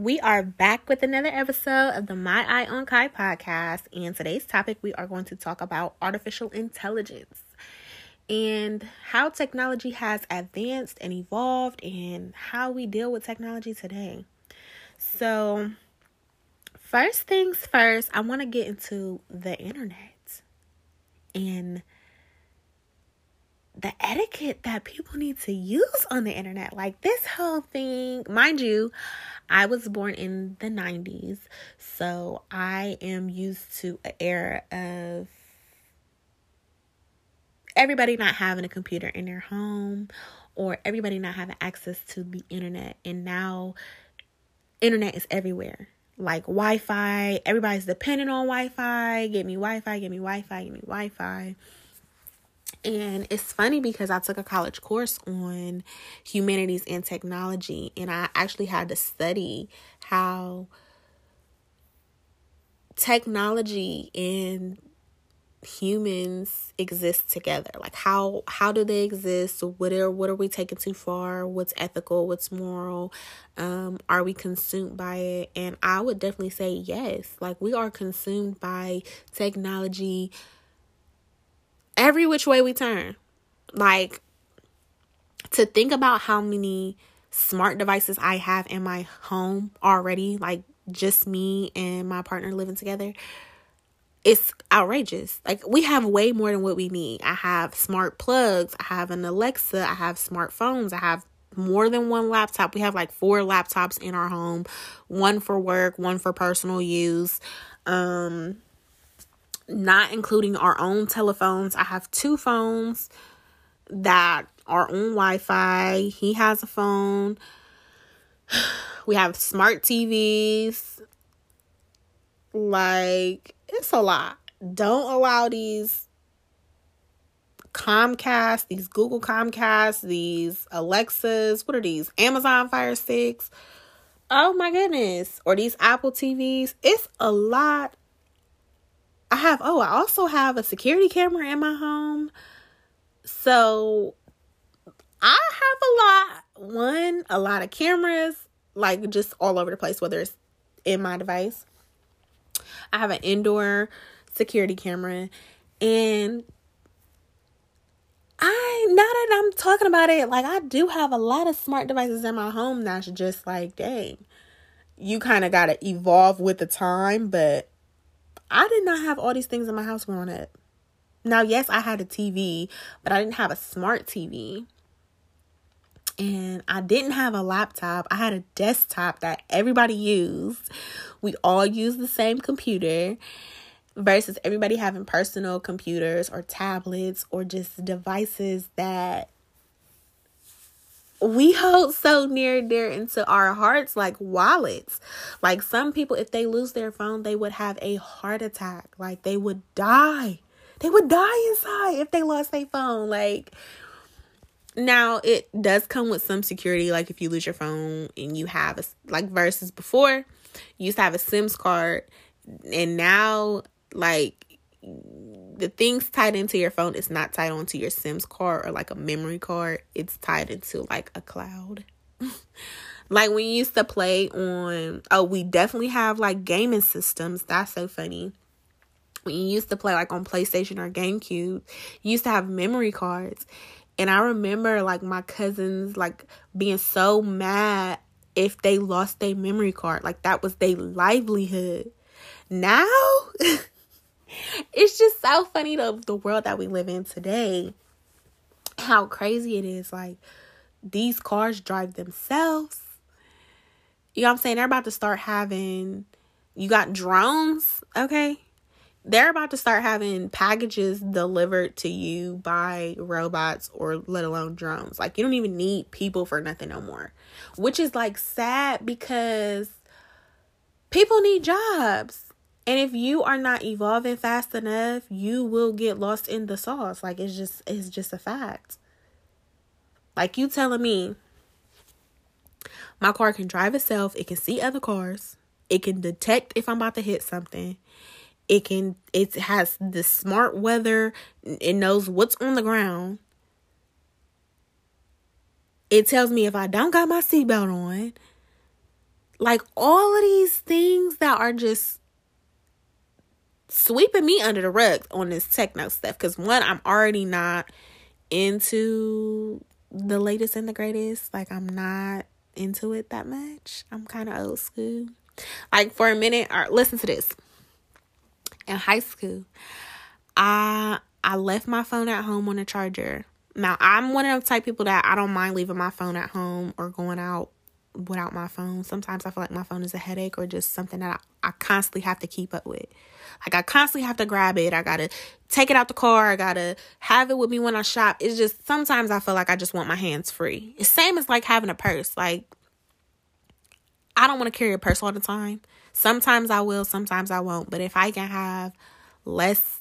We are back with another episode of the My Eye on Kai podcast. And today's topic, we are going to talk about artificial intelligence and how technology has advanced and evolved and how we deal with technology today. So, first things first, I want to get into the internet and the etiquette that people need to use on the internet. Like this whole thing, mind you, I was born in the 90s, so I am used to an era of everybody not having a computer in their home or everybody not having access to the internet. And now internet is everywhere. Like Wi-Fi, everybody's dependent on Wi-Fi. Get me Wi-Fi, get me Wi-Fi, get me Wi-Fi. And it's funny because I took a college course on humanities and technology, and I actually had to study how technology and humans exist together. Like how how do they exist? What are what are we taking too far? What's ethical? What's moral? Um are we consumed by it? And i would definitely say yes. Like we are consumed by technology every which way we turn. Like to think about how many smart devices I have in my home already, like just me and my partner living together, it's outrageous. Like we have way more than what we need. I have smart plugs, I have an Alexa, I have smartphones, I have more than one laptop. We have like four laptops in our home, one for work, one for personal use. Um not including our own telephones. I have two phones that are on Wi Fi. He has a phone. We have smart TVs. Like, it's a lot. Don't allow these Comcast, these Google Chromecast, these Alexas, what are these? Amazon Fire Sticks. Oh my goodness. Or these Apple TVs. It's a lot I have, oh, I also have a security camera in my home. So I have a lot. One, a lot of cameras, like just all over the place, whether it's in my device. I have an indoor security camera. And I, now that I'm talking about it, like I do have a lot of smart devices in my home that's just like, dang, you kind of got to evolve with the time, but I did not have all these things in my house growing up. Now, yes, I had a TV, but I didn't have a smart TV. And I didn't have a laptop. I had a desktop that everybody used. We all used the same computer versus everybody having personal computers or tablets or just devices that we hold so near dear into our hearts like wallets. Like some people, if they lose their phone, they would have a heart attack. Like they would die. They would die inside if they lost their phone. Like now it does come with some security. Like if you lose your phone and you have a like versus before, you used to have a Sims card, and now like the things tied into your phone is not tied onto your Sims card or like a memory card. It's tied into like a cloud. like when we used to play on oh, we definitely have like gaming systems. That's so funny. When you used to play like on PlayStation or GameCube, you used to have memory cards. And I remember like my cousins like being so mad if they lost their memory card. Like that was their livelihood. Now it's just so funny the the world that we live in today. How crazy it is. Like these cars drive themselves. You know what I'm saying? They're about to start having you got drones, okay? They're about to start having packages delivered to you by robots or let alone drones. Like you don't even need people for nothing no more. Which is like sad because people need jobs and if you are not evolving fast enough, you will get lost in the sauce. Like it's just it's just a fact. Like you telling me my car can drive itself, it can see other cars, it can detect if I'm about to hit something. It can it has the smart weather, it knows what's on the ground. It tells me if I don't got my seatbelt on. Like all of these things that are just sweeping me under the rug on this techno stuff. Because one, I'm already not into the latest and the greatest. Like I'm not into it that much. I'm kind of old school. Like for a minute, or listen to this. In high school, I I left my phone at home on a charger. Now I'm one of those type people that I don't mind leaving my phone at home or going out without my phone. Sometimes I feel like my phone is a headache or just something that I, I constantly have to keep up with. Like I constantly have to grab it. I gotta take it out the car. I gotta have it with me when I shop. It's just sometimes I feel like I just want my hands free. It's same as like having a purse. Like I don't want to carry a purse all the time. Sometimes I will, sometimes I won't. But if I can have less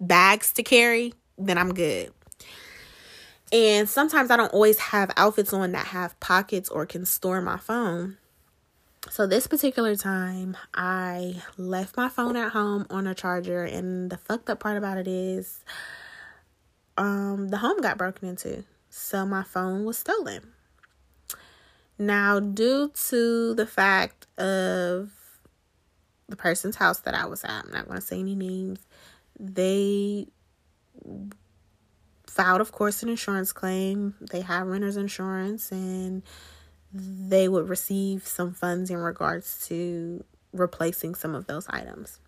bags to carry, then I'm good. And sometimes I don't always have outfits on that have pockets or can store my phone. So this particular time, I left my phone at home on a charger, and the fucked up part about it is, um, the home got broken into, so my phone was stolen. Now, due to the fact of the person's house that I was at, I'm not going to say any names, they filed, of course, an insurance claim. They have renter's insurance and they would receive some funds in regards to replacing some of those items.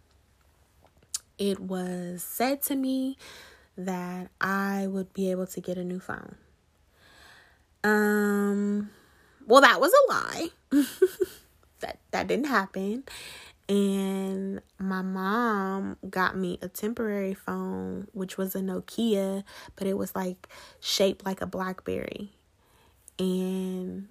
It was said to me that I would be able to get a new phone. Um well that was a lie. that that didn't happen and my mom got me a temporary phone which was a Nokia but it was like shaped like a blackberry. And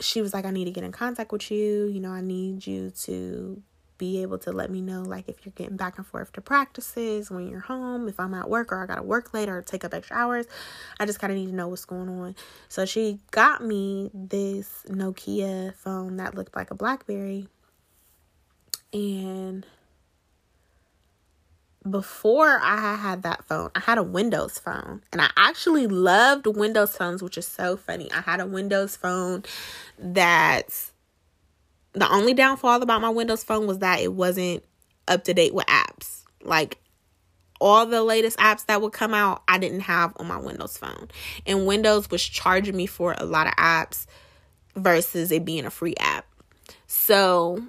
she was like I need to get in contact with you. You know I need you to be able to let me know like if you're getting back and forth to practices when you're home if I'm at work or I got to work later or take up extra hours. I just kind of need to know what's going on. So she got me this Nokia phone that looked like a blackberry and before I had that phone, I had a Windows phone. And I actually loved Windows phones, which is so funny. I had a Windows phone that the only downfall about my Windows phone was that it wasn't up to date with apps. Like all the latest apps that would come out, I didn't have on my Windows phone. And Windows was charging me for a lot of apps versus it being a free app. So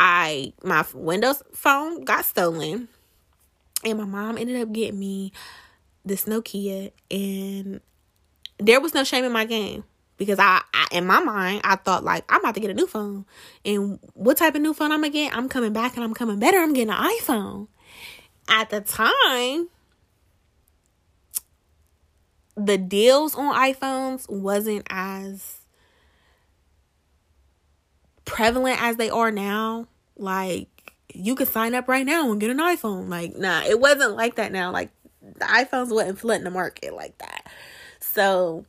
I my Windows phone got stolen, and my mom ended up getting me this Nokia, and there was no shame in my game because I, I, in my mind I thought like I'm about to get a new phone, and what type of new phone I'm gonna get? I'm coming back and I'm coming better. I'm getting an iPhone. At the time, the deals on iPhones wasn't as prevalent as they are now. Like you could sign up right now and get an iPhone. Like, nah, it wasn't like that now. Like the iPhones wasn't flooding the market like that. So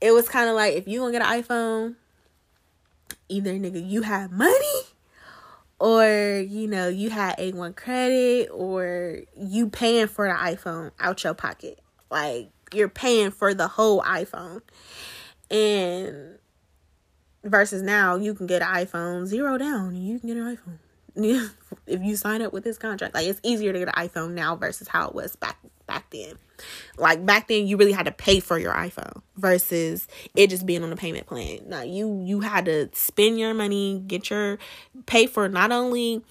it was kind of like if you gonna get an iPhone, either nigga you have money or you know you had A1 credit or you paying for the iPhone out your pocket. Like you're paying for the whole iPhone. And versus now you can get an iphone zero down and you can get an iphone. If you sign up with this contract like it's easier to get an iphone now versus how it was back back then. Like back then you really had to pay for your iphone versus it just being on a payment plan. Now you you had to spend your money get your pay for not only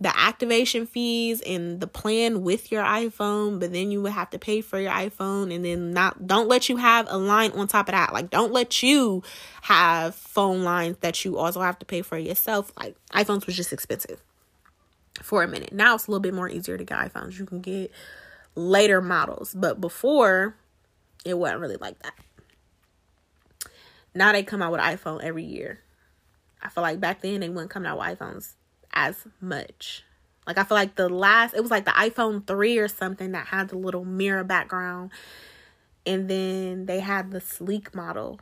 the activation fees and the plan with your iPhone, but then you would have to pay for your iPhone and then not don't let you have a line on top of that. Like don't let you have phone lines that you also have to pay for yourself. Like iPhones was just expensive for a minute. Now it's a little bit more easier to get iPhones. You can get later models, but before it wasn't really like that. Now they come out with iPhone every year. I feel like back then they wouldn't come out with iPhones as much. Like I feel like the last it was like the iPhone 3 or something that had the little mirror background and then they had the sleek model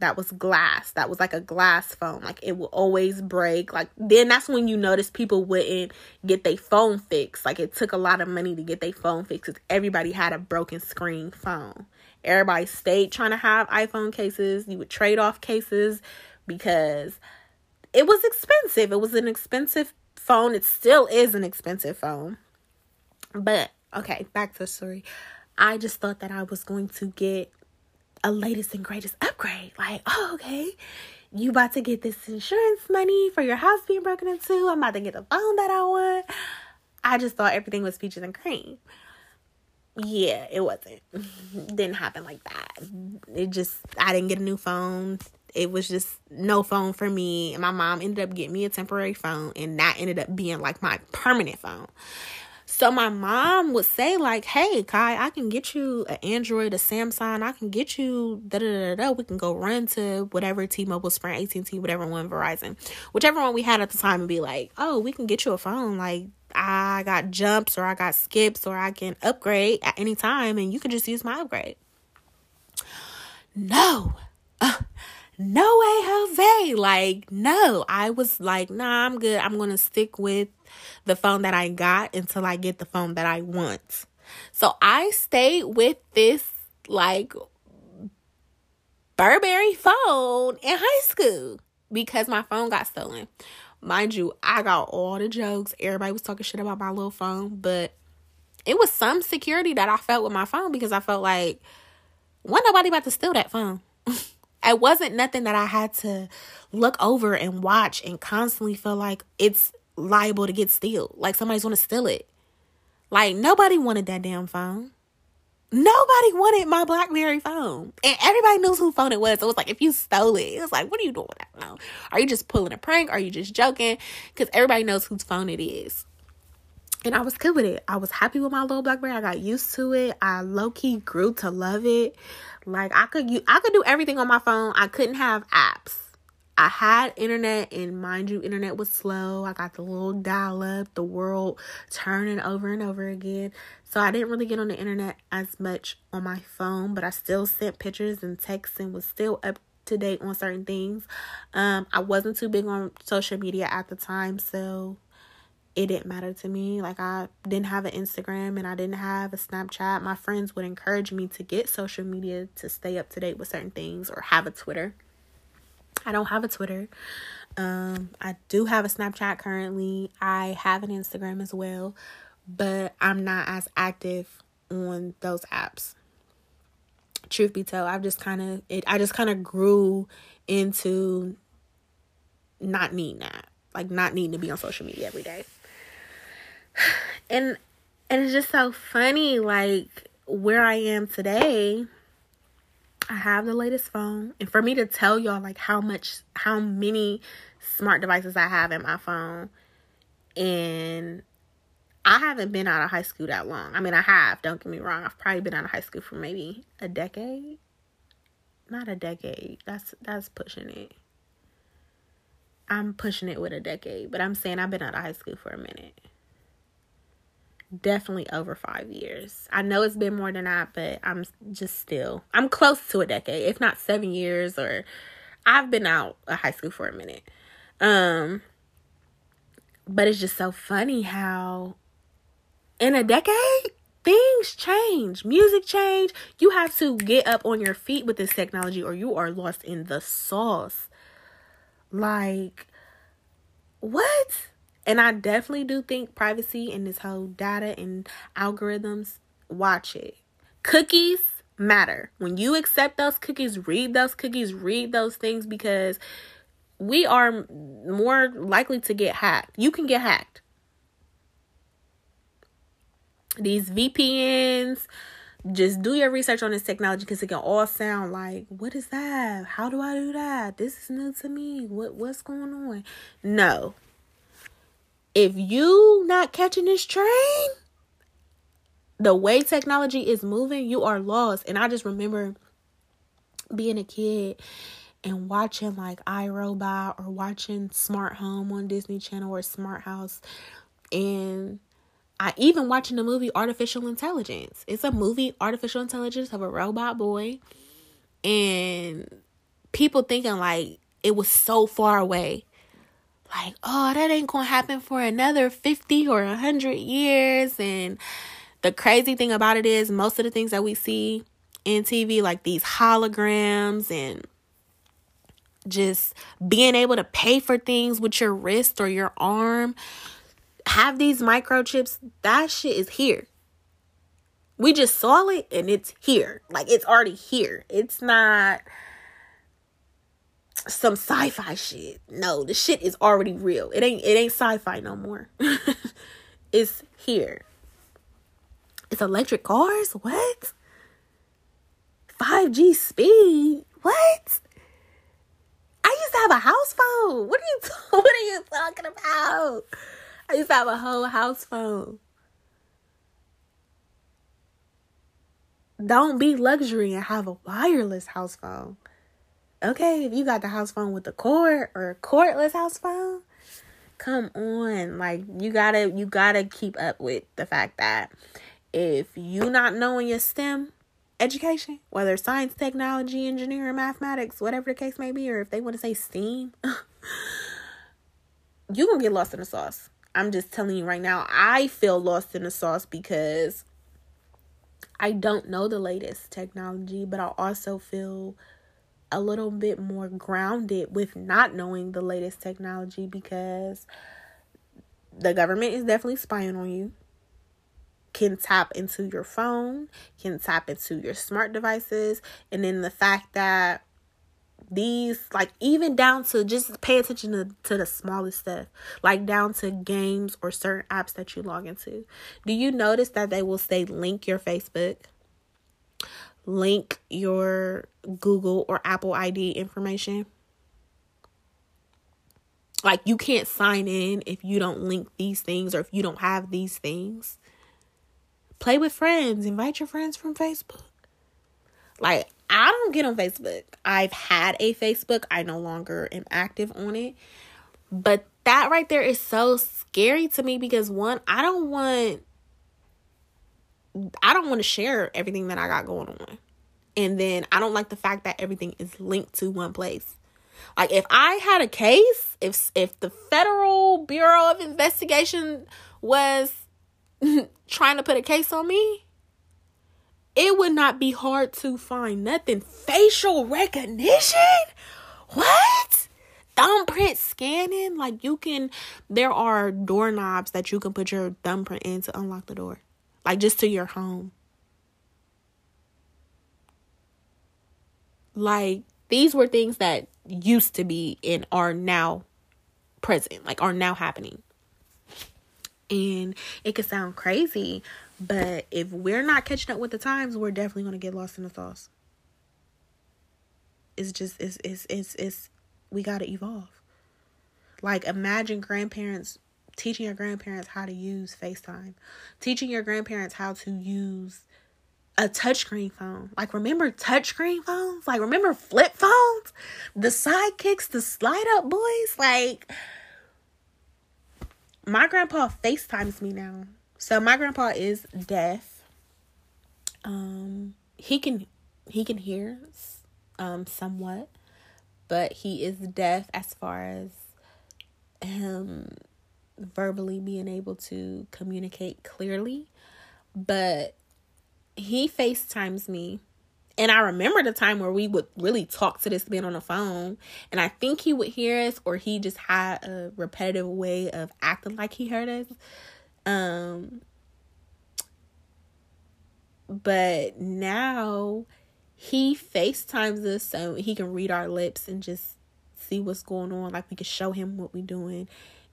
that was glass. That was like a glass phone. Like it will always break. Like then that's when you notice people wouldn't get their phone fixed. Like it took a lot of money to get their phone fixed because everybody had a broken screen phone. Everybody stayed trying to have iPhone cases. You would trade off cases because it was expensive. It was an expensive phone. It still is an expensive phone. But okay, back to the story. I just thought that I was going to get a latest and greatest upgrade. Like, oh, okay, you about to get this insurance money for your house being broken into. I'm about to get the phone that I want. I just thought everything was peaches and cream. Yeah, it wasn't. didn't happen like that. It just I didn't get a new phone. It was just no phone for me. And my mom ended up getting me a temporary phone and that ended up being like my permanent phone. So my mom would say like, "Hey, Kai, I can get you an Android, a Samsung. I can get you da da da da. We can go run to whatever T-Mobile, Sprint, AT and T, whatever one, Verizon, whichever one we had at the time, and be like, oh, we can get you a phone. Like I got jumps or I got skips or I can upgrade at any time, and you can just use my upgrade." No. Uh, no way, Jose. Like, no. I was like, nah, I'm good. I'm going to stick with the phone that I got until I get the phone that I want. So I stayed with this, like, Burberry phone in high school because my phone got stolen. Mind you, I got all the jokes. Everybody was talking shit about my little phone, but it was some security that I felt with my phone because I felt like, wasn't nobody about to steal that phone. It wasn't nothing that I had to look over and watch and constantly feel like it's liable to get steal. Like somebody's gonna steal it. Like nobody wanted that damn phone. Nobody wanted my BlackBerry phone. And everybody knows whose phone it was. So it was like, if you stole it, it was like, what are you doing with that phone? Are you just pulling a prank? Are you just joking? Because everybody knows whose phone it is. And I was good with it. I was happy with my little BlackBerry. I got used to it. I low key grew to love it. Like I could you I could do everything on my phone. I couldn't have apps. I had internet and mind you, internet was slow. I got the little dial up, the world turning over and over again. So I didn't really get on the internet as much on my phone, but I still sent pictures and texts and was still up to date on certain things. Um, I wasn't too big on social media at the time, so it didn't matter to me. Like I didn't have an Instagram and I didn't have a Snapchat. My friends would encourage me to get social media to stay up to date with certain things or have a Twitter. I don't have a Twitter. Um, I do have a Snapchat currently. I have an Instagram as well, but I'm not as active on those apps. Truth be told, I've just kind of it. I just kind of grew into not needing that, like not needing to be on social media every day and and it's just so funny like where I am today I have the latest phone and for me to tell y'all like how much how many smart devices I have in my phone and I haven't been out of high school that long. I mean, I have, don't get me wrong. I've probably been out of high school for maybe a decade. Not a decade. That's that's pushing it. I'm pushing it with a decade, but I'm saying I've been out of high school for a minute definitely over five years. I know it's been more than that, but I'm just still, I'm close to a decade, if not seven years, or I've been out of high school for a minute. Um, but it's just so funny how in a decade, things change, music change. You have to get up on your feet with this technology, or you are lost in the sauce. Like, what? And I definitely do think privacy and this whole data and algorithms, watch it. Cookies matter. When you accept those cookies, read those cookies, read those things because we are more likely to get hacked. You can get hacked. These VPNs, just do your research on this technology because it can all sound like, what is that? How do I do that? This is new to me. What what's going on? No, if you not catching this train, the way technology is moving, you are lost. And I just remember being a kid and watching like iRobot or watching Smart Home on Disney Channel or Smart House. And I even watching the movie Artificial Intelligence. It's a movie, Artificial Intelligence of a robot boy. And people thinking like it was so far away like, oh, that ain't gonna happen for another 50 or 100 years. And the crazy thing about it is, most of the things that we see in TV, like these holograms and just being able to pay for things with your wrist or your arm, have these microchips, that shit is here. We just saw it and it's here. Like it's already here. It's not some sci-fi shit. No, the shit is already real. It ain't it ain't sci-fi no more. it's here. It's electric cars? What? 5G speed? What? I used to have a house phone. What are you what are you talking about? I used to have a whole house phone. Don't be luxury and have a wireless house phone. Okay, if you got the house phone with the cord or cordless house phone, come on. Like you gotta you gotta keep up with the fact that if you not knowing your STEM education, whether science, technology, engineering, mathematics, whatever the case may be, or if they want to say STEAM, you gonna get lost in the sauce. I'm just telling you right now, I feel lost in the sauce because I don't know the latest technology, but I also feel a little bit more grounded with not knowing the latest technology because the government is definitely spying on you. Can tap into your phone, can tap into your smart devices, and then the fact that these like even down to just pay attention to, to the smallest stuff like down to games or certain apps that you log into. Do you notice that they will say link your facebook link your google or apple id information like you can't sign in if you don't link these things or if you don't have these things play with friends invite your friends from facebook like I don't get on Facebook. I've had a Facebook. I no longer am active on it. But that right there is so scary to me because one, I don't want I don't want to share everything that I got going on. And then I don't like the fact that everything is linked to one place. Like if I had a case, if if the Federal Bureau of Investigation was trying to put a case on me, it would not be hard to find nothing. Facial recognition? What? Thumbprint scanning? Like you can, there are doorknobs that you can put your thumbprint in to unlock the door, like just to your home. Like these were things that used to be and are now present, like are now happening. And it could sound crazy, but if we're not catching up with the times, we're definitely gonna get lost in the sauce. It's just it's it's it's it's we gotta evolve. Like imagine grandparents teaching your grandparents how to use FaceTime, teaching your grandparents how to use a touchscreen phone. Like remember touchscreen phones? Like remember flip phones? The sidekicks, the slide up boys? Like my grandpa FaceTimes me now. So my grandpa is deaf. Um, he can he can hear um somewhat, but he is deaf as far as him verbally being able to communicate clearly. But he FaceTimes me. And I remember the time where we would really talk to this man on the phone. And I think he would hear us or he just had a repetitive way of acting like he heard us. Um, but now he FaceTimes us so he can read our lips and just see what's going on. Like we can show him what we're doing.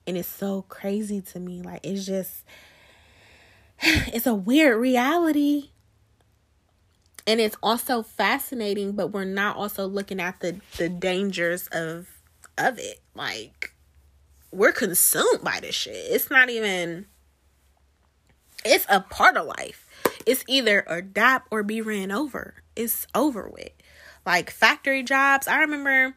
And it's so crazy to me. Like it's just it's a weird reality. And it's also fascinating, but we're not also looking at the the dangers of of it. Like we're consumed by this shit. It's not even it's a part of life. It's either adapt or be ran over. It's over with. Like factory jobs, I remember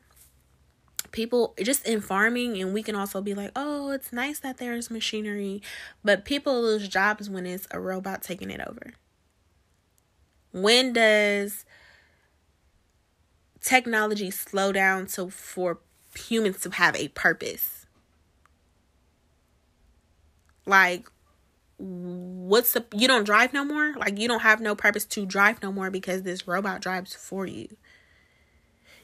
people just in farming and we can also be like oh it's nice that there's machinery but people lose jobs when it's a robot taking it over when does technology slow down to for humans to have a purpose like what's the you don't drive no more like you don't have no purpose to drive no more because this robot drives for you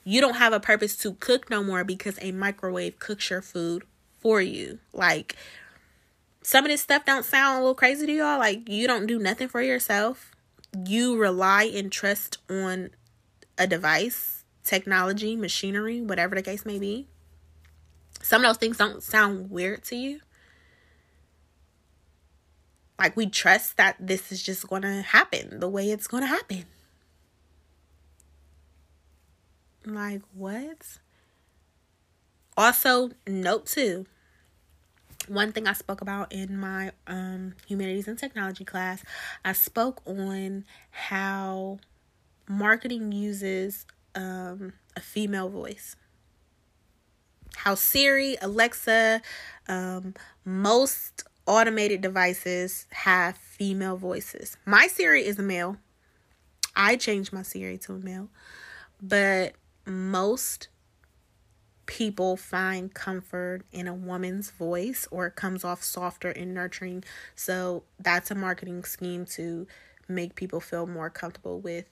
You don't have a purpose to cook no more because a microwave cooks your food for you. Like some of this stuff don't sound a little crazy to y'all. Like you don't do nothing for yourself. You rely and trust on a device, technology, machinery, whatever the case may be. Some of those things don't sound weird to you. Like we trust that this is just going to happen the way it's going to happen. Like what? Also, note two. One thing I spoke about in my um, humanities and technology class, I spoke on how marketing uses um, a female voice. How Siri, Alexa, um, most automated devices have female voices. My Siri is a male. I changed my Siri to a male, but most people find comfort in a woman's voice or it comes off softer and nurturing. So that's a marketing scheme to make people feel more comfortable with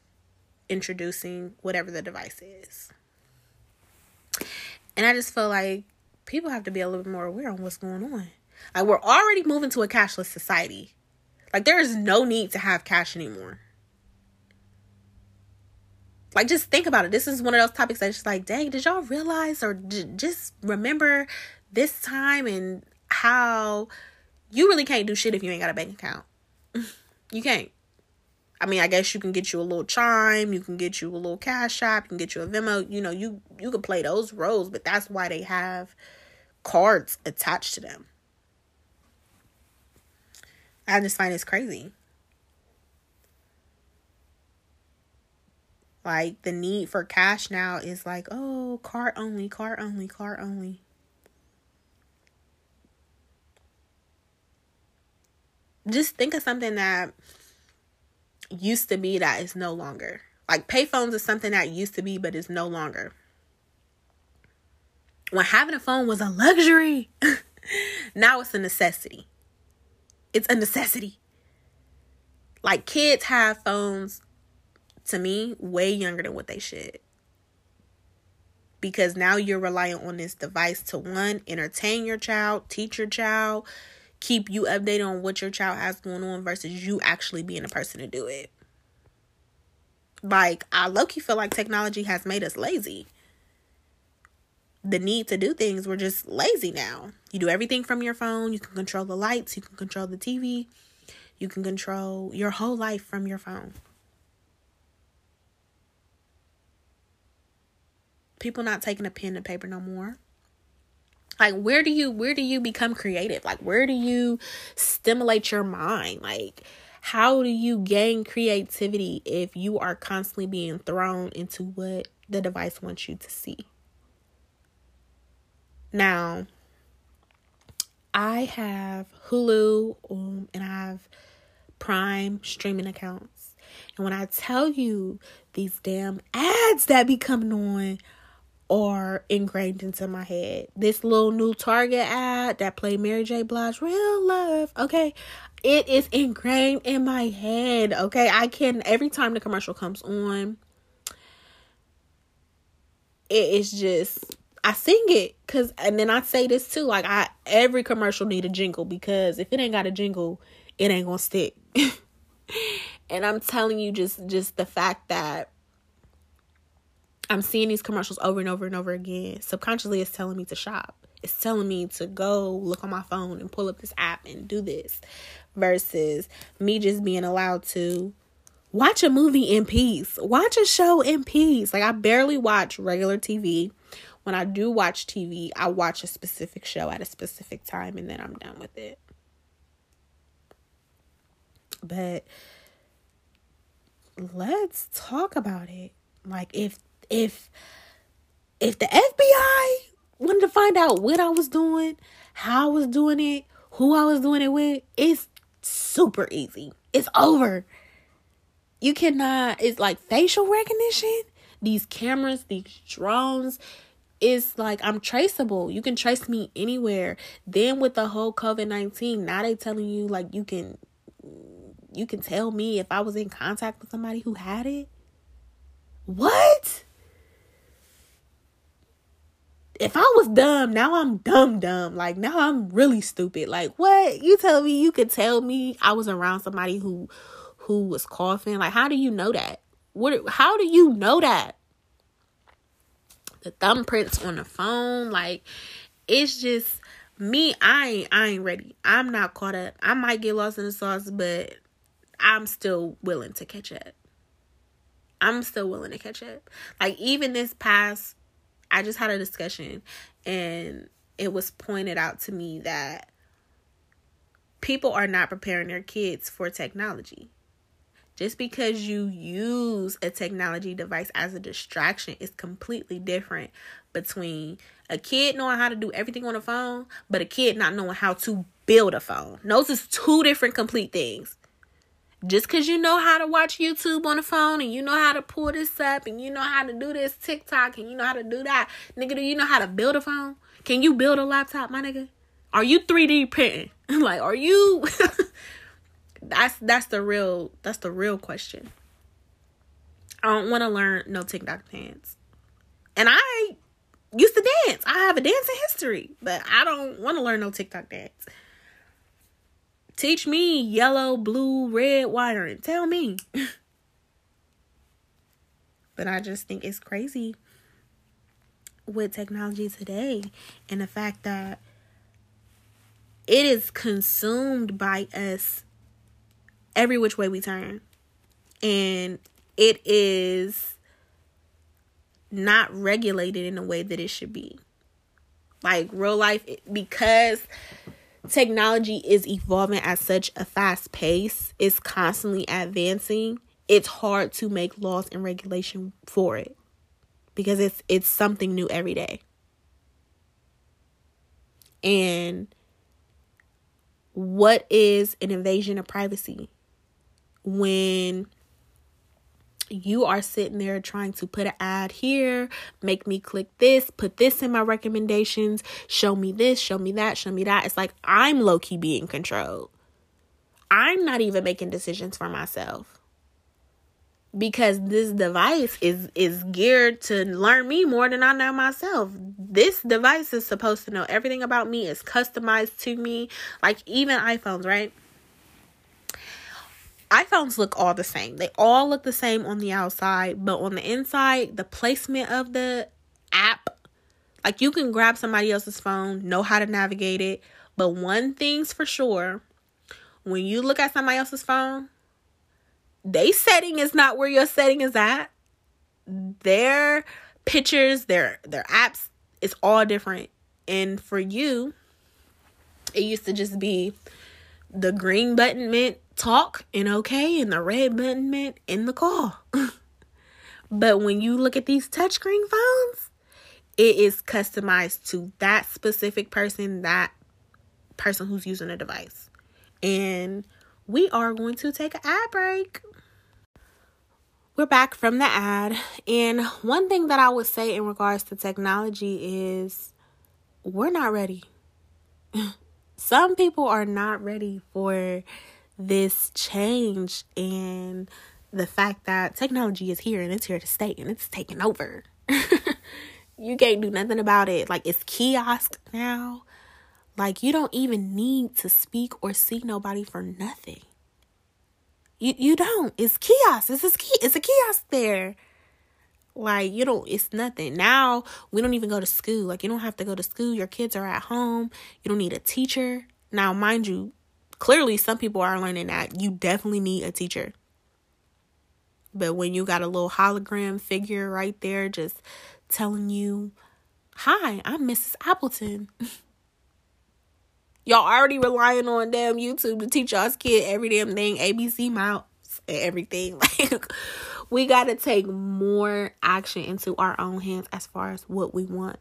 introducing whatever the device is. And I just feel like people have to be a little bit more aware on what's going on. Like we're already moving to a cashless society. Like there is no need to have cash anymore. Like just think about it. This is one of those topics that's just like, dang, did y'all realize or just remember this time and how you really can't do shit if you ain't got a bank account. you can't. I mean, I guess you can get you a little chime, you can get you a little cash app, you can get you a Venmo. You know, you you can play those roles, but that's why they have cards attached to them. I just find it's crazy. Like the need for cash now is like, oh, card only, card only, card only. Just think of something that used to be that is no longer. Like payphones is something that used to be but is no longer. When having a phone was a luxury, now it's a necessity. It's a necessity. Like kids have phones to me way younger than what they should. Because now you're relying on this device to one, entertain your child, teach your child, keep you updated on what your child has going on versus you actually being a person to do it. Like, I low key feel like technology has made us lazy. The need to do things, we're just lazy now. You do everything from your phone. You can control the lights, you can control the TV, you can control your whole life from your phone. People not taking a pen and paper no more? Like where do you where do you become creative? Like where do you stimulate your mind? Like how do you gain creativity if you are constantly being thrown into what the device wants you to see? Now i have hulu um, and i have prime streaming accounts. And when i tell you these damn ads that be coming on are ingrained into my head. This little new Target ad that played Mary J. Blige, Real Love, okay? It is ingrained in my head, okay? I can, every time the commercial comes on, it is just, I sing it. Cause, and then I say this too, like, I, every commercial need a jingle because if it ain't got a jingle, it ain't gonna stick. and I'm telling you, just, just the fact that I'm seeing these commercials over and over and over again. Subconsciously, it's telling me to shop. It's telling me to go look on my phone and pull up this app and do this versus me just being allowed to watch a movie in peace, watch a show in peace. Like, I barely watch regular TV. When I do watch TV, I watch a specific show at a specific time and then I'm done with it. But let's talk about it. Like, if if if the FBI wanted to find out what I was doing, how I was doing it, who I was doing it with, it's super easy. It's over. You cannot, it's like facial recognition. These cameras, these drones, it's like I'm traceable. You can trace me anywhere. Then with the whole COVID 19, now they telling you like you can you can tell me if I was in contact with somebody who had it. What? If I was dumb, now I'm dumb dumb. Like now I'm really stupid. Like what? You tell me you could tell me I was around somebody who who was coughing. Like how do you know that? What how do you know that? The thumbprints on the phone, like it's just me, I ain't I ain't ready. I'm not caught up. I might get lost in the sauce, but I'm still willing to catch up. I'm still willing to catch up. Like even this past I just had a discussion and it was pointed out to me that people are not preparing their kids for technology. Just because you use a technology device as a distraction is completely different between a kid knowing how to do everything on a phone, but a kid not knowing how to build a phone. Those is two different complete things. Just because you know how to watch YouTube on the phone and you know how to pull this up and you know how to do this TikTok and you know how to do that, nigga, do you know how to build a phone? Can you build a laptop, my nigga? Are you 3D printing? like, are you? that's that's the real that's the real question. I don't want to learn no TikTok dance, and I used to dance. I have a dancing history, but I don't want to learn no TikTok dance. Teach me yellow, blue, red wiring. Tell me. but I just think it's crazy with technology today and the fact that it is consumed by us every which way we turn. And it is not regulated in a way that it should be. Like real life, because technology is evolving at such a fast pace, it's constantly advancing. It's hard to make laws and regulation for it because it's it's something new every day. And what is an invasion of privacy when you are sitting there trying to put an ad here, make me click this, put this in my recommendations, show me this, show me that, show me that. It's like I'm low key being controlled. I'm not even making decisions for myself because this device is is geared to learn me more than I know myself. This device is supposed to know everything about me. It's customized to me. Like even iPhones, right? iPhones look all the same. They all look the same on the outside, but on the inside, the placement of the app, like you can grab somebody else's phone, know how to navigate it, but one thing's for sure, when you look at somebody else's phone, they setting is not where your setting is at. Their pictures, their their apps, it's all different. And for you, it used to just be the green button meant talk and okay, and the red button meant in the call. but when you look at these touchscreen phones, it is customized to that specific person, that person who's using a device. And we are going to take an ad break. We're back from the ad. And one thing that I would say in regards to technology is we're not ready. Some people are not ready for this change and the fact that technology is here and it's here to stay and it's taking over. you can't do nothing about it. Like it's kiosk now. Like you don't even need to speak or see nobody for nothing. You you don't. It's kiosk. It's a. It's a kiosk there. Like you don't. It's nothing. Now we don't even go to school. Like you don't have to go to school. Your kids are at home. You don't need a teacher. Now, mind you, clearly some people are learning that you definitely need a teacher. But when you got a little hologram figure right there just telling you, Hi, I'm Mrs. Appleton. y'all already relying on damn YouTube to teach y'all's kid every damn thing, ABC mouse and everything. Like we gotta take more action into our own hands as far as what we want.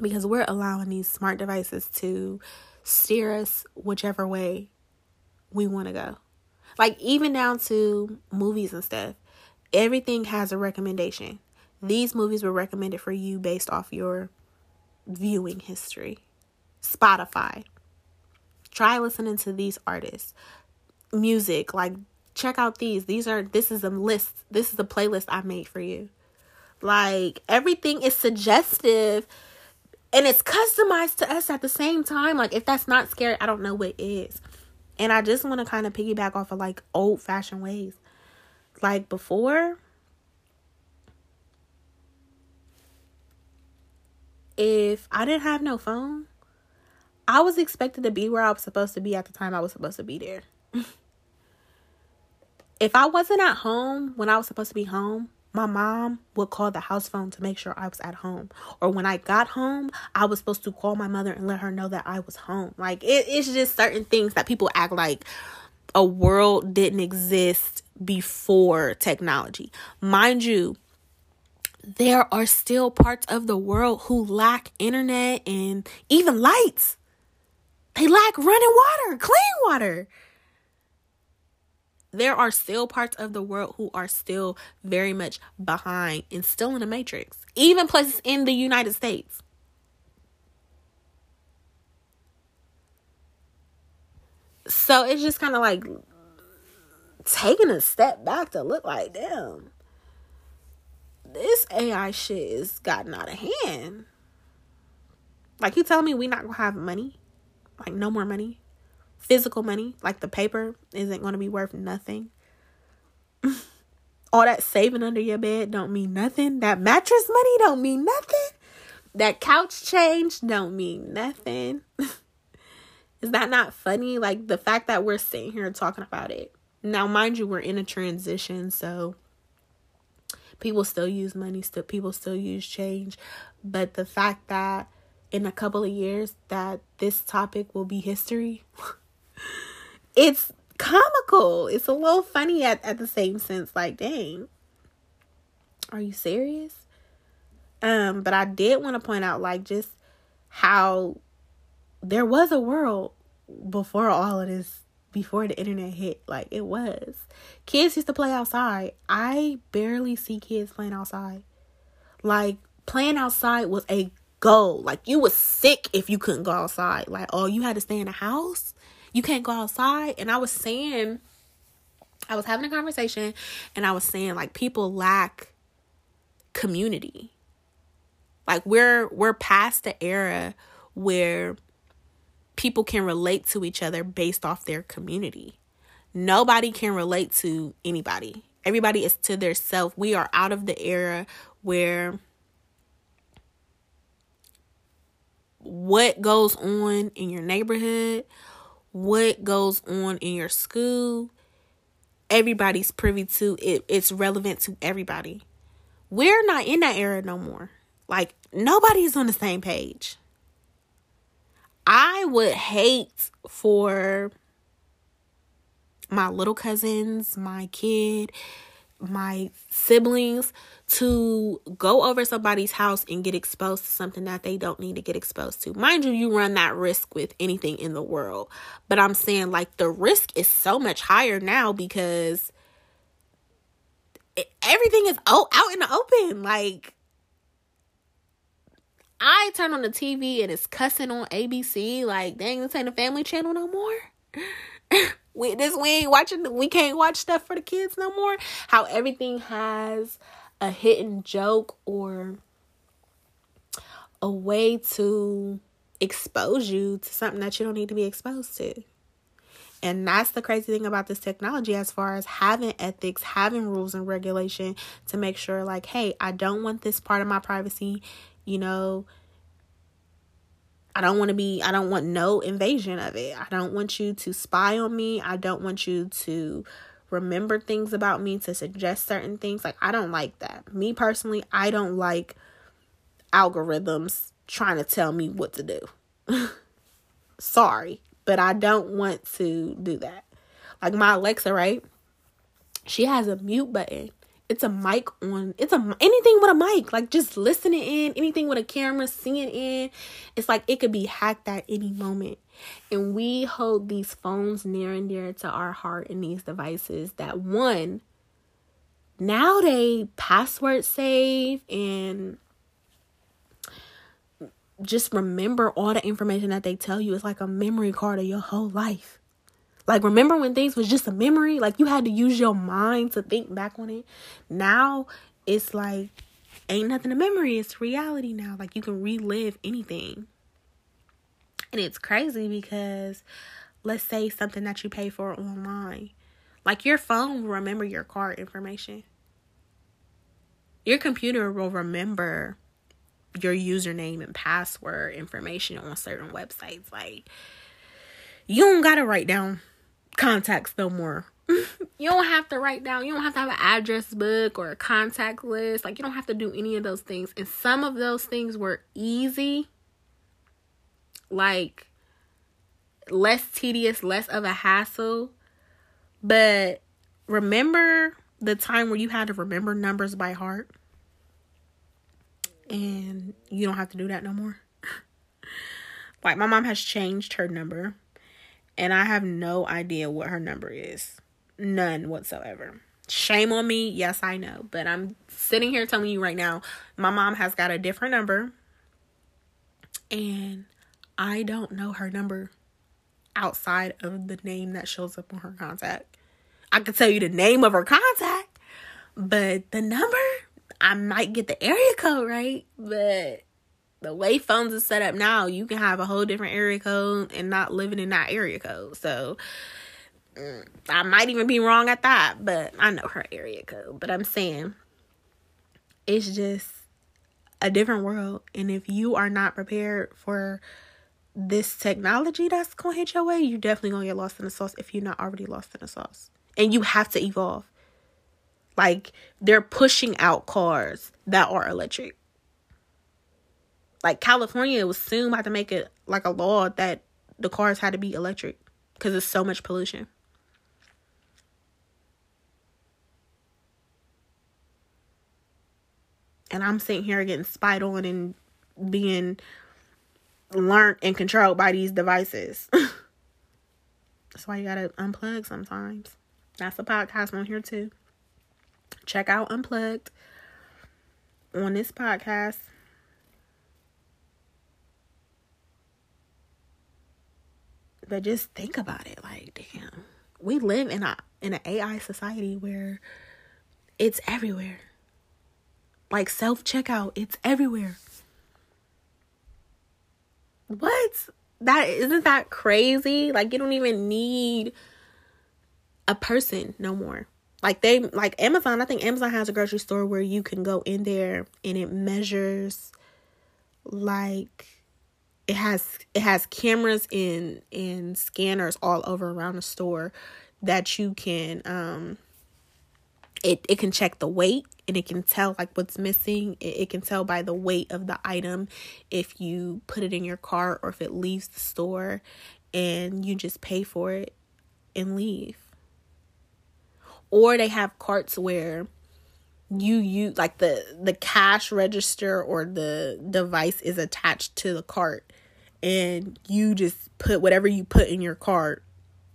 Because we're allowing these smart devices to steer us whichever way we want to go. Like, even down to movies and stuff, everything has a recommendation. These movies were recommended for you based off your viewing history. Spotify. Try listening to these artists. Music, like check out these. These are this is a list. This is a playlist I made for you. Like everything is suggestive and it's customized to us at the same time. Like if that's not scary, I don't know what is. And I just want to kind of piggyback off of like old fashioned ways. Like before, if I didn't have no phone, I was expected to be where I was supposed to be at the time I was supposed to be there. if I wasn't at home when I was supposed to be home, my mom would call the house phone to make sure I was at home. Or when I got home, I was supposed to call my mother and let her know that I was home. Like it, it's just certain things that people act like a world didn't exist before technology. Mind you, there are still parts of the world who lack internet and even lights. They lack running water, clean water there are still parts of the world who are still very much behind and still in the matrix, even places in the United States. So it's just kind of like taking a step back to look like, damn, this AI shit is gotten out of hand. Like you tell me we not gonna have money, like no more money physical money, like the paper, isn't going to be worth nothing. All that saving under your bed don't mean nothing. That mattress money don't mean nothing. That couch change don't mean nothing. Is that not funny? Like the fact that we're sitting here talking about it. Now, mind you, we're in a transition, so people still use money, still people still use change. But the fact that in a couple of years that this topic will be history it's comical. It's a little funny at, at the same sense. Like, dang, are you serious? Um, but I did want to point out, like, just how there was a world before all of this, before the internet hit. Like, it was. Kids used to play outside. I barely see kids playing outside. Like, playing outside was a goal. Like, you was sick if you couldn't go outside. Like, oh, you had to stay in the house you can't go outside. And I was saying, I was having a conversation and I was saying like people lack community. Like we're we're past the era where people can relate to each other based off their community. Nobody can relate to anybody. Everybody is to their self. We are out of the era where what goes on in your neighborhood, what goes on in your school, everybody's privy to it. It's relevant to everybody. We're not in that era no more. Like nobody's on the same page. I would hate for my little cousins, my kid, my siblings to go over somebody's house and get exposed to something that they don't need to get exposed to. Mind you, you run that risk with anything in the world. But I'm saying like the risk is so much higher now because everything is out in the open. Like I turn on the TV and it's cussing on ABC. Like, dang, this ain't a family channel no more. we this we ain't watching we can't watch stuff for the kids no more. How everything has a hidden joke or a way to expose you to something that you don't need to be exposed to. And that's the crazy thing about this technology as far as having ethics, having rules and regulation to make sure, like, hey, I don't want this part of my privacy, you know, I don't want to be, I don't want no invasion of it. I don't want you to spy on me. I don't want you to remember things about me, to suggest certain things. Like, I don't like that. Me personally, I don't like algorithms trying to tell me what to do. Sorry, but I don't want to do that. Like my Alexa, right? She has a mute button it's a mic on it's a anything with a mic like just listening in anything with a camera seeing in it's like it could be hacked at any moment. And we hold these phones near and dear to our heart in these devices that one now they password save and just remember all the information that they tell you. It's like a memory card of your whole life like, remember when things was just a memory? Like, you had to use your mind to think back on it. Now, it's like ain't nothing a memory. It's reality now. Like you can relive anything. And it's crazy because let's say something that you pay for online. Like your phone will remember your card information. Your computer will remember your username and password information on certain websites. Like you don't gotta write down contacts no more. you don't have to write down, you don't have to have an address book or a contact list. Like, you don't have to do any of those things. And some of those things were easy, like less tedious, less of a hassle. But remember the time where you had to remember numbers by heart? And you don't have to do that no more. like, my mom has changed her number, and I have no idea what her number is. None whatsoever. Shame on me. Yes, I know. But I'm sitting here telling you right now, my mom has got a different number. And I don't know her number outside of the name that shows up on her contact. I could tell you the name of her contact, but the number, I might get the area code right. But the way phones are set up now, you can have a whole different area code and not living in that area code. So mm, I might even be wrong at that, but I know her area code. But I'm saying it's just a different world. And if you are not prepared for this technology that's gonna hit your way, you definitely gonna get lost in the sauce if you're not already lost in the sauce. And you have to evolve. Like they're pushing out cars that are electric. Like California was soon about to make it like a law that the cars had to be electric because there's so much pollution. and I'm sitting here getting spied on and being learned and controlled by these devices. That's why you gotta unplug sometimes. That's a podcast on here too. Check out Unplugged on this podcast. But just think about it, like damn, we live in a in an AI society where it's everywhere like self checkout, it's everywhere. What? That isn't that crazy? Like you don't even need a person no more. Like they like Amazon, I think Amazon has a grocery store where you can go in there and it measures like it has it has cameras and and scanners all over around the store that you can um it it can check the weight and it can tell like what's missing. It, it, can tell by the weight of the item if you put it in your cart or if it leaves the store and you just pay for it and leave. Or they have carts where you you like the the cash register or the device is attached to the cart and you just put whatever you put in your cart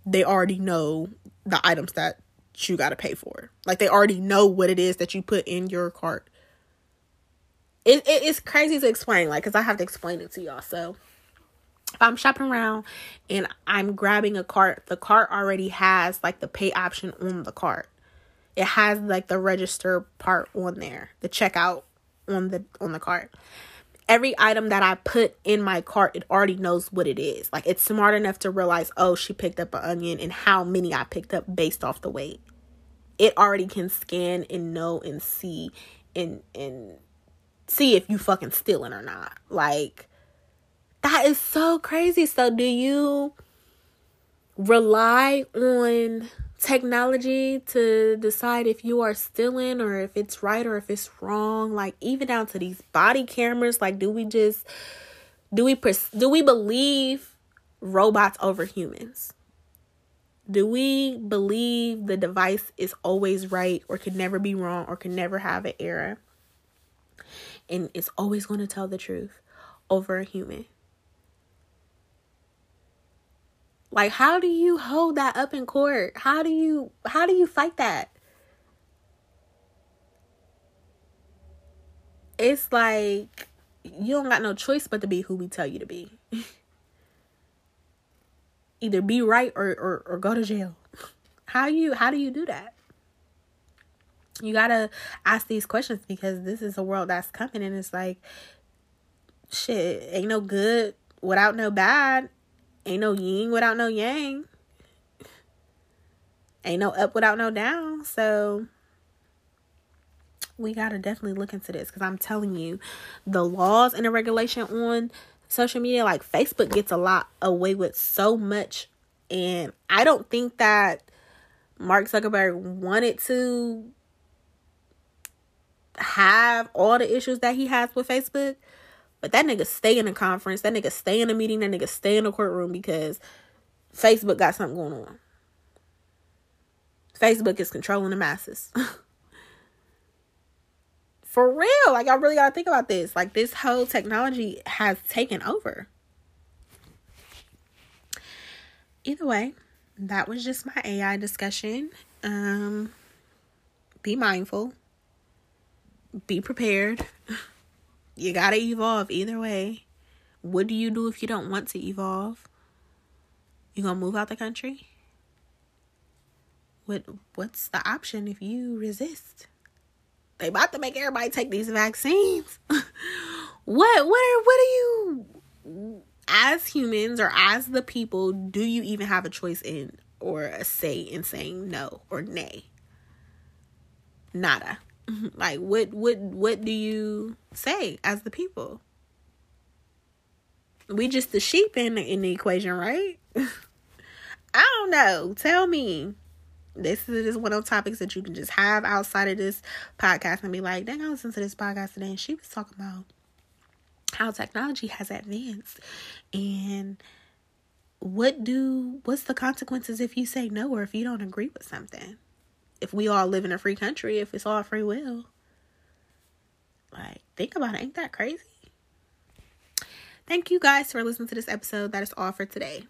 they already know the items that you got to pay for. Like they already know what it is that you put in your cart. It, it it's crazy to explain, like, cause I have to explain it to y'all. So if I'm shopping around and I'm grabbing a cart, the cart already has like the pay option on the cart. It has like the register part on there, the checkout on the on the cart. Every item that I put in my cart, it already knows what it is. Like it's smart enough to realize, oh, she picked up an onion and how many I picked up based off the weight it already can scan and know and see and and see if you fucking stealing or not. Like that is so crazy. So do you rely on technology to decide if you are stealing or if it's right or if it's wrong? Like even down to these body cameras, like do we just do we pers- do we believe robots over humans? Do we believe the device is always right or can never be wrong or can never have an error? And it's always going to tell the truth over a human. Like how do you hold that up in court? How do you how do you fight that? It's like you don't got no choice but to be who we tell you to be. either be right or, or, or go to jail. How you how do you do that? You gotta ask these questions because this is a world that's coming and it's like shit, ain't no good without no bad. Ain't no yin without no yang. Ain't no up without no down. So we got to definitely look into this because I'm telling you, the laws and the regulation on social media, like Facebook gets a lot away with so much. And I don't think that Mark Zuckerberg wanted to have all the issues that he has with Facebook. But that nigga stay in a conference, that nigga stay in a meeting, that nigga stay in a courtroom because Facebook got something going on. Facebook is controlling the masses. For real. Like, I really got to think about this. Like, this whole technology has taken over. Either way, that was just my AI discussion. Um, be mindful, be prepared. You got to evolve either way. What do you do if you don't want to evolve? You to move out the country? What what's the option if you resist? They about to make everybody take these vaccines. what what are what are you as humans or as the people do you even have a choice in or a say in saying no or nay? Nada. Like what what what do you say as the people? We just the sheep in the, in the equation, right? I don't know. Tell me this is just one of those topics that you can just have outside of this podcast and be like, dang, I listened to this podcast today and she was talking about how technology has advanced and what do what's the consequences if you say no or if you don't agree with something if we all live in a free country if it's all free will. Like think about it. Ain't that crazy? Thank you guys for listening to this episode. That is all for today